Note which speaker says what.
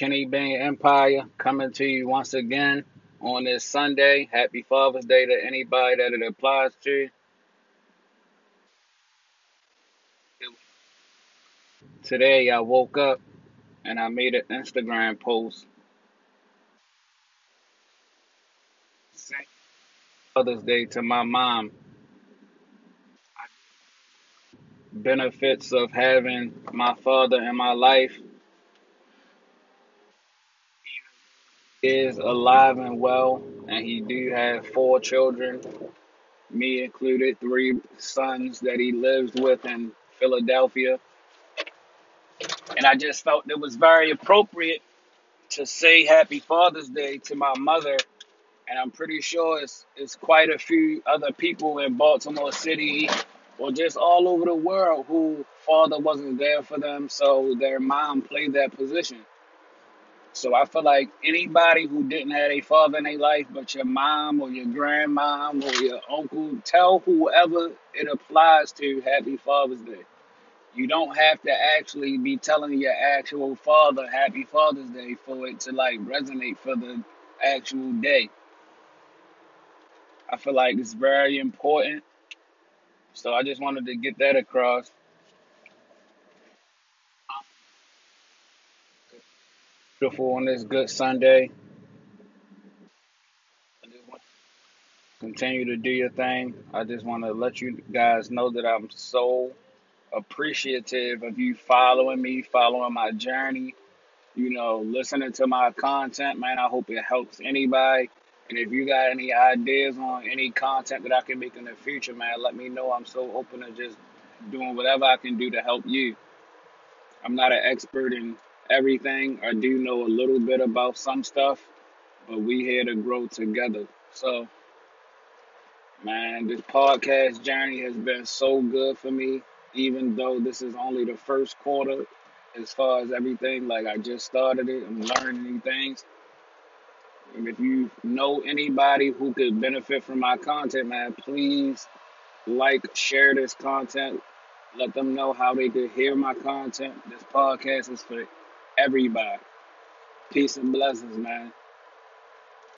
Speaker 1: Kenny Bean Empire coming to you once again on this Sunday. Happy Father's Day to anybody that it applies to. Today I woke up and I made an Instagram post Father's Day to my mom. Benefits of having my father in my life is alive and well, and he do have four children, me included, three sons that he lives with in Philadelphia. And I just felt it was very appropriate to say Happy Father's Day to my mother. And I'm pretty sure it's, it's quite a few other people in Baltimore City or just all over the world who father wasn't there for them, so their mom played that position. So I feel like anybody who didn't have a father in their life, but your mom or your grandmom or your uncle, tell whoever it applies to Happy Father's Day. You don't have to actually be telling your actual father Happy Father's Day for it to like resonate for the actual day. I feel like it's very important. So I just wanted to get that across. Beautiful on this good Sunday. I just want to continue to do your thing. I just want to let you guys know that I'm so appreciative of you following me, following my journey, you know, listening to my content, man. I hope it helps anybody. And if you got any ideas on any content that I can make in the future, man, let me know. I'm so open to just doing whatever I can do to help you. I'm not an expert in everything. I do know a little bit about some stuff, but we here to grow together. So, man, this podcast journey has been so good for me, even though this is only the first quarter as far as everything. Like, I just started it, I'm learning new things. And if you know anybody who could benefit from my content, man, please like, share this content. Let them know how they could hear my content. This podcast is for everybody. Peace and blessings, man.